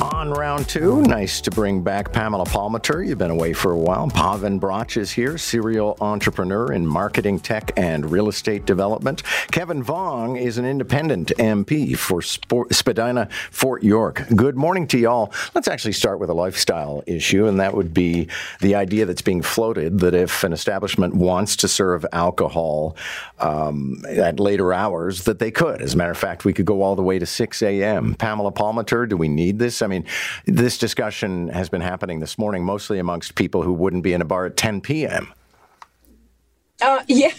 On round two, nice to bring back Pamela Palmater. You've been away for a while. Pavan Bratch is here, serial entrepreneur in marketing, tech, and real estate development. Kevin Vuong is an independent MP for Sport, Spadina, Fort York. Good morning to y'all. Let's actually start with a lifestyle issue, and that would be the idea that's being floated that if an establishment wants to serve alcohol um, at later hours, that they could. As a matter of fact, we could go all the way to 6 a.m. Pamela Palmater, do we need this? I mean, this discussion has been happening this morning mostly amongst people who wouldn't be in a bar at 10 p.m. Uh, yeah.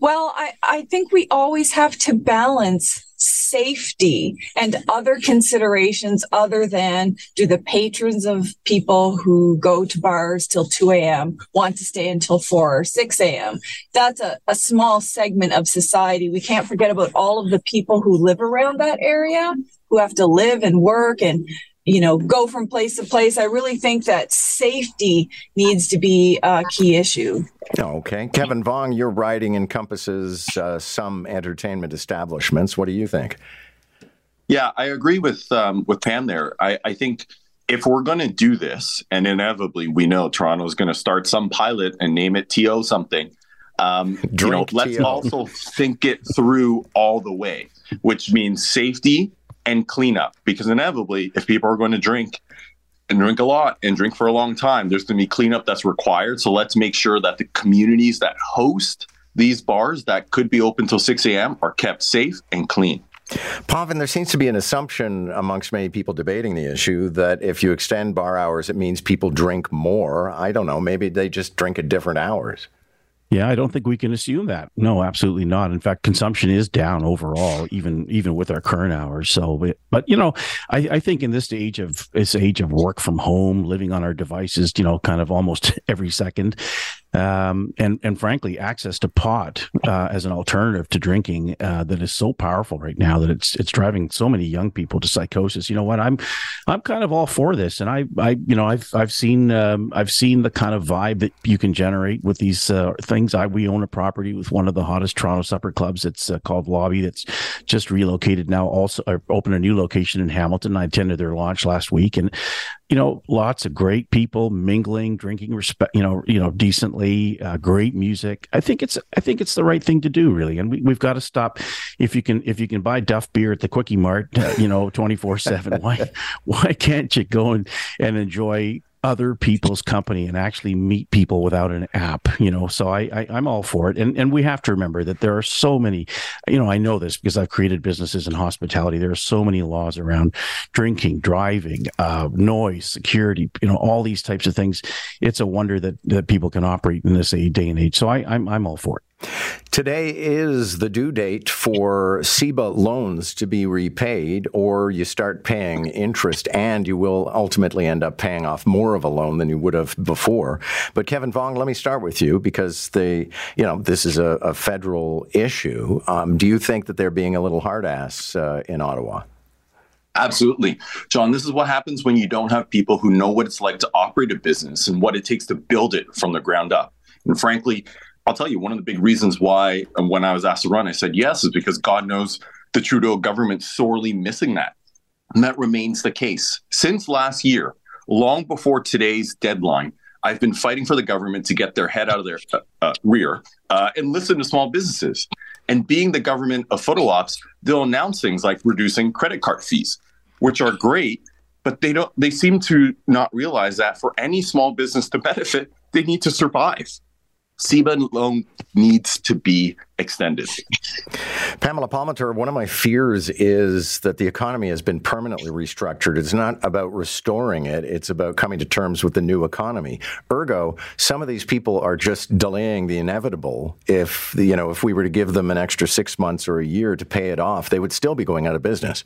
Well, I, I think we always have to balance safety and other considerations other than do the patrons of people who go to bars till 2 a.m. want to stay until 4 or 6 a.m. That's a, a small segment of society. We can't forget about all of the people who live around that area who have to live and work and you know go from place to place i really think that safety needs to be a key issue Okay. Kevin Vuong, your writing encompasses uh, some entertainment establishments. What do you think? Yeah, I agree with um, with Pam there. I, I think if we're going to do this, and inevitably we know Toronto is going to start some pilot and name it TO something, um, you know, let's also think it through all the way, which means safety and cleanup. Because inevitably, if people are going to drink and drink a lot and drink for a long time, there's going to be cleanup that's required. So let's make sure that the communities that host these bars that could be open till 6 a.m. are kept safe and clean. Pavan, there seems to be an assumption amongst many people debating the issue that if you extend bar hours, it means people drink more. I don't know. Maybe they just drink at different hours. Yeah, I don't think we can assume that. No, absolutely not. In fact, consumption is down overall, even even with our current hours. So, but, but you know, I, I, think in this age of this age of work from home, living on our devices, you know, kind of almost every second, um, and and frankly, access to pot uh, as an alternative to drinking uh, that is so powerful right now that it's it's driving so many young people to psychosis. You know what? I'm I'm kind of all for this, and I I you know I've I've seen um, I've seen the kind of vibe that you can generate with these uh, things. I we own a property with one of the hottest Toronto supper clubs. It's uh, called Lobby. That's just relocated now. Also, opened a new location in Hamilton. I attended their launch last week, and you know, lots of great people mingling, drinking, respect, you know, you know, decently, uh, great music. I think it's, I think it's the right thing to do, really. And we, we've got to stop. If you can, if you can buy Duff beer at the Kwik-E-Mart, uh, you know, twenty four seven, why, why can't you go and, and enjoy other people's company and actually meet people without an app you know so I, I i'm all for it. And and we have to remember that there are so many you know i know this because i've created businesses in hospitality. There are so many laws around drinking driving uh, noise security you know all these types of things. It's a wonder that that people can operate in this day and age. So i i'm, I'm all for it Today is the due date for CEBA loans to be repaid, or you start paying interest, and you will ultimately end up paying off more of a loan than you would have before. But Kevin Vuong, let me start with you because the you know this is a, a federal issue. Um, do you think that they're being a little hard ass uh, in Ottawa? Absolutely. John, this is what happens when you don't have people who know what it's like to operate a business and what it takes to build it from the ground up. And frankly, I'll tell you, one of the big reasons why, when I was asked to run, I said yes, is because God knows the Trudeau government sorely missing that. And that remains the case. Since last year, long before today's deadline, I've been fighting for the government to get their head out of their uh, uh, rear uh, and listen to small businesses. And being the government of photo ops, they'll announce things like reducing credit card fees, which are great, but they don't. They seem to not realize that for any small business to benefit, they need to survive. CEBA loan needs to be extended. Pamela Palmater, one of my fears is that the economy has been permanently restructured. It's not about restoring it, it's about coming to terms with the new economy. Ergo, some of these people are just delaying the inevitable. If you know, if we were to give them an extra six months or a year to pay it off, they would still be going out of business.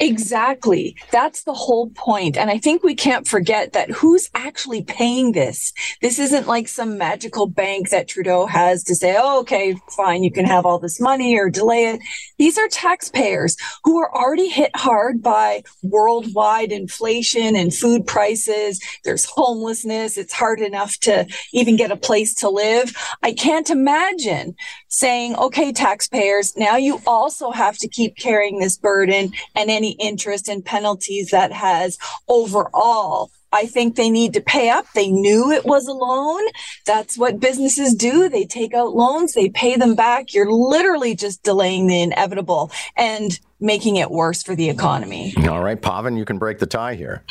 Exactly. That's the whole point. And I think we can't forget that who's actually paying this? This isn't like some magical bank that Trudeau has to say, oh, okay, fine, you can have all this money or delay it. These are taxpayers who are already hit hard by worldwide inflation and food prices. There's homelessness. It's hard enough to even get a place to live. I can't imagine saying, okay, taxpayers, now you also have to keep carrying this burden and any interest and penalties that has overall. I think they need to pay up. They knew it was a loan. That's what businesses do. They take out loans, they pay them back. You're literally just delaying the inevitable. And making it worse for the economy. All right, Pavan, you can break the tie here.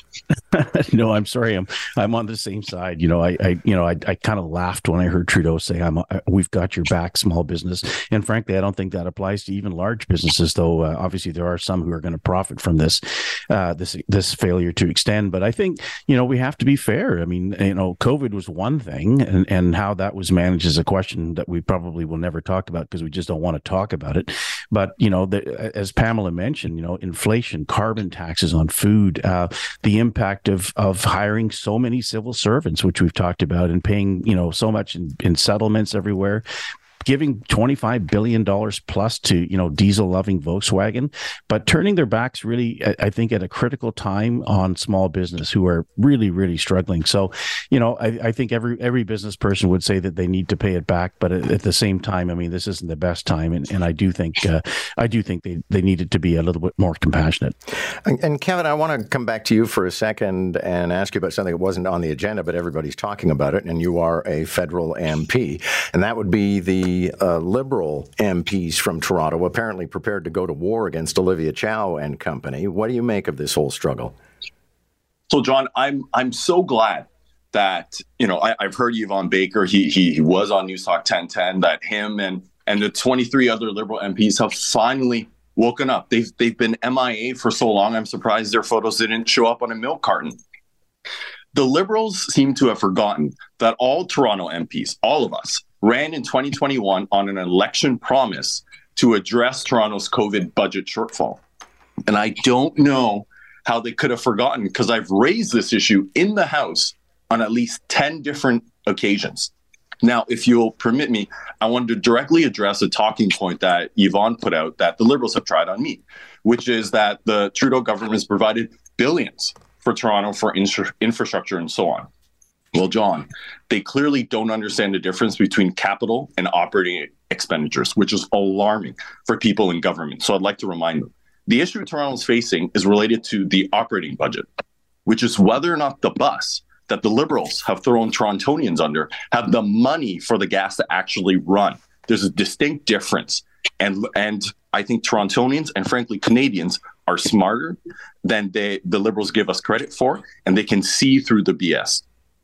no, I'm sorry. I'm I'm on the same side. You know, I, I you know, I, I kind of laughed when I heard Trudeau say, "I'm I, we've got your back, small business." And frankly, I don't think that applies to even large businesses. Though uh, obviously there are some who are going to profit from this uh, this this failure to extend. But I think you know we have to be fair. I mean, you know, COVID was one thing, and and how that was managed is a question that we probably will never talk about because we just don't want to talk about it. But you know, the, as Pamela Pamela mentioned, you know, inflation, carbon taxes on food, uh, the impact of of hiring so many civil servants, which we've talked about, and paying you know so much in, in settlements everywhere, giving 25 billion dollars plus to you know diesel loving Volkswagen but turning their backs really I think at a critical time on small business who are really really struggling. So you know I, I think every every business person would say that they need to pay it back but at, at the same time I mean this isn't the best time and, and I do think uh, I do think they, they needed to be a little bit more compassionate. And, and Kevin I want to come back to you for a second and ask you about something that wasn't on the agenda but everybody's talking about it and you are a federal MP and that would be the uh, Liberal MPs from Toronto apparently prepared to go to war against Olivia Chow and company. What do you make of this whole struggle? So, John, I'm I'm so glad that you know I, have heard Yvan Baker. He, he he was on Newstalk 1010. That him and and the 23 other Liberal MPs have finally woken up. They've they've been MIA for so long. I'm surprised their photos didn't show up on a milk carton. The Liberals seem to have forgotten that all Toronto MPs, all of us, ran in 2021 on an election promise to address Toronto's COVID budget shortfall. And I don't know how they could have forgotten because I've raised this issue in the House on at least 10 different occasions. Now, if you'll permit me, I wanted to directly address a talking point that Yvan put out that the Liberals have tried on me, which is that the Trudeau government has provided billions for Toronto for infrastructure and so on. Well, John, they clearly don't understand the difference between capital and operating expenditures, which is alarming for people in government. So I'd like to remind them the issue Toronto is facing is related to the operating budget, which is whether or not the bus that the Liberals have thrown Torontonians under have the money for the gas to actually run. There's a distinct difference. And and I think Torontonians and frankly Canadians are smarter than they, the Liberals give us credit for, and they can see through the BS.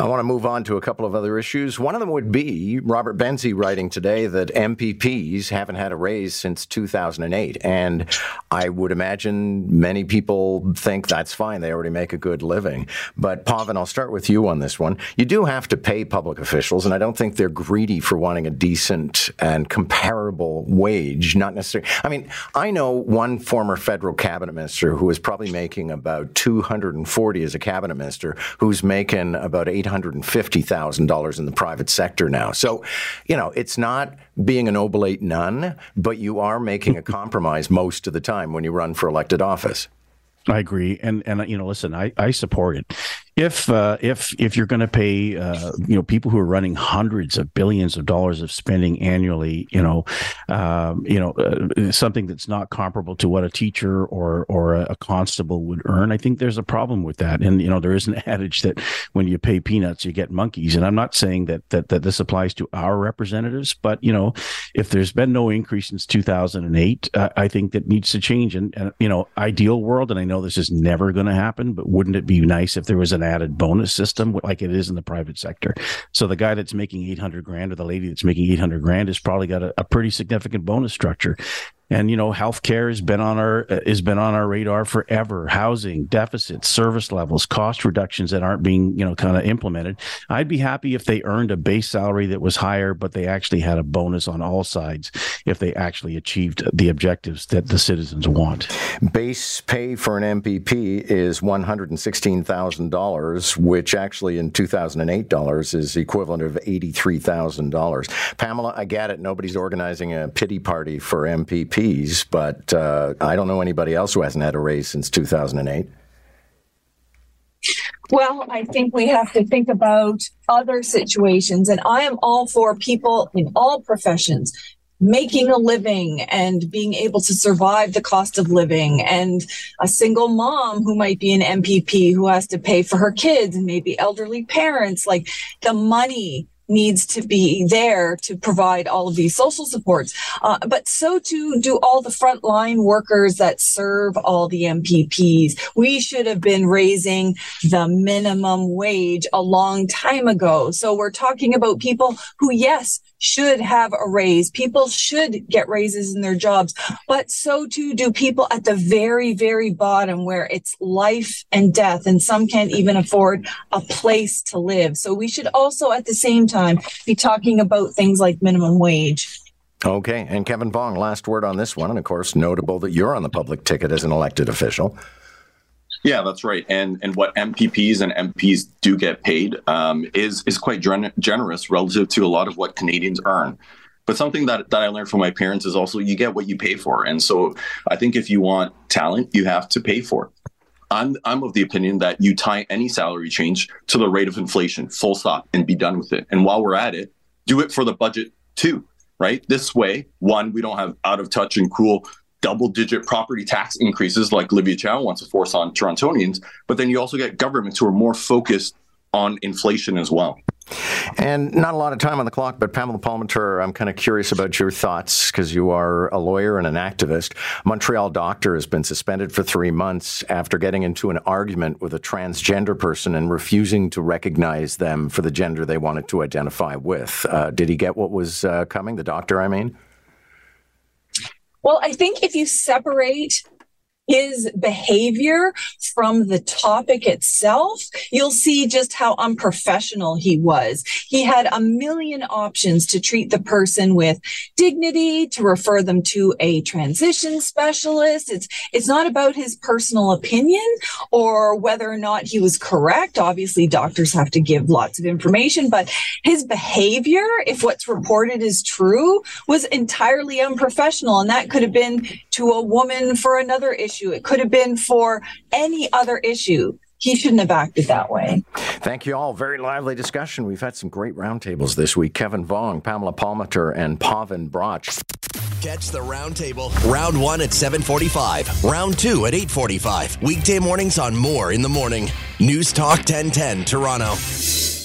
I want to move on to a couple of other issues. One of them would be Robert Benzie writing today that MPPs haven't had a raise since 2008. And I would imagine many people think that's fine. They already make a good living. But Pavan, I'll start with you on this one. You do have to pay public officials, and I don't think they're greedy for wanting a decent and comparable wage. Not necessarily. I mean, I know one former federal cabinet minister who is probably making about 240 as a cabinet minister, who's making about 8 $850,000 in the private sector now. So, you know, it's not being an oblate nun, but you are making a compromise most of the time when you run for elected office. I agree, and and you know, listen, I I support it if uh, if if you're going to pay uh, you know people who are running hundreds of billions of dollars of spending annually, you know, um, you know uh, something that's not comparable to what a teacher or or a, constable would earn, I think there's a problem with that. And you know, there is an adage that when you pay peanuts, you get monkeys. And I'm not saying that that that this applies to our representatives, but you know, if there's been no increase since 2008, uh, I think that needs to change. And, and you know, ideal world, and I know this is never going to happen, but wouldn't it be nice if there was an added bonus system like it is in the private sector. So the guy that's making 800 grand or the lady that's making 800 grand has probably got a, a pretty significant bonus structure. And you know healthcare has been on our has been on our radar forever. Housing deficits service levels cost reductions that aren't being you know kind of implemented. I'd be happy if they earned a base salary that was higher but they actually had a bonus on all sides if they actually achieved the objectives that the citizens want. Base pay for an mpp is $116000 which actually in 2008 dollars is equivalent of $83000 pamela i get it. Nobody's organizing a pity party for mpp but uh, I don't know anybody else who hasn't had a raise since 2008. Well, I think we have to think about other situations, and I am all for people in all professions making a living and being able to survive the cost of living and a single mom who might be an MPP who has to pay for her kids and maybe elderly parents like the money needs to be there to provide all of these social supports. Uh, but so too do all the frontline workers that serve all the MPPs. We should have been raising the minimum wage a long time ago. So we're talking about people who, yes, should have a raise. People should get raises in their jobs, but so too do people at the very, very bottom where it's life and death, and some can't even afford a place to live. So we should also at the same time be talking about things like minimum wage. Okay. And Kevin Vuong, last word on this one. And of course, notable that you're on the public ticket as an elected official. Yeah, that's right. And and what MPPs and MPs do get paid um, is is quite gen- generous relative to a lot of what Canadians earn. But something that, that I learned from my parents is also you get what you pay for. And so I think if you want talent, you have to pay for it. I'm I'm of the opinion that you tie any salary change to the rate of inflation, full stop, and be done with it. And while we're at it, do it for the budget too, right? This way, one, we don't have out of touch and cool double digit property tax increases like Olivia Chow wants to force on Torontonians, but then you also get governments who are more focused on inflation as well. And not a lot of time on the clock, but Pamela Palmater, I'm kind of curious about your thoughts because you are a lawyer and an activist. Montreal doctor has been suspended for three months after getting into an argument with a transgender person and refusing to recognize them for the gender they wanted to identify with. Uh, did he get what was uh, coming? The doctor, I mean? Well, I think if you separate his behavior from the topic itself, you'll see just how unprofessional he was. He had a million options to treat the person with dignity, to refer them to a transition specialist. It's, it's not about his personal opinion or whether or not he was correct. Obviously, doctors have to give lots of information, but his behavior, if what's reported is true, was entirely unprofessional. And that could have been to a woman for another issue issue. It could have been for any other issue. He shouldn't have acted that way. Thank you all. Very lively discussion. We've had some great roundtables this week. Kevin Vuong, Pamela Palmater, and Pavan Bratch. Catch the roundtable. Round one at 745. Round two at 845. Weekday mornings on Moore in the Morning. News Talk 1010 Toronto.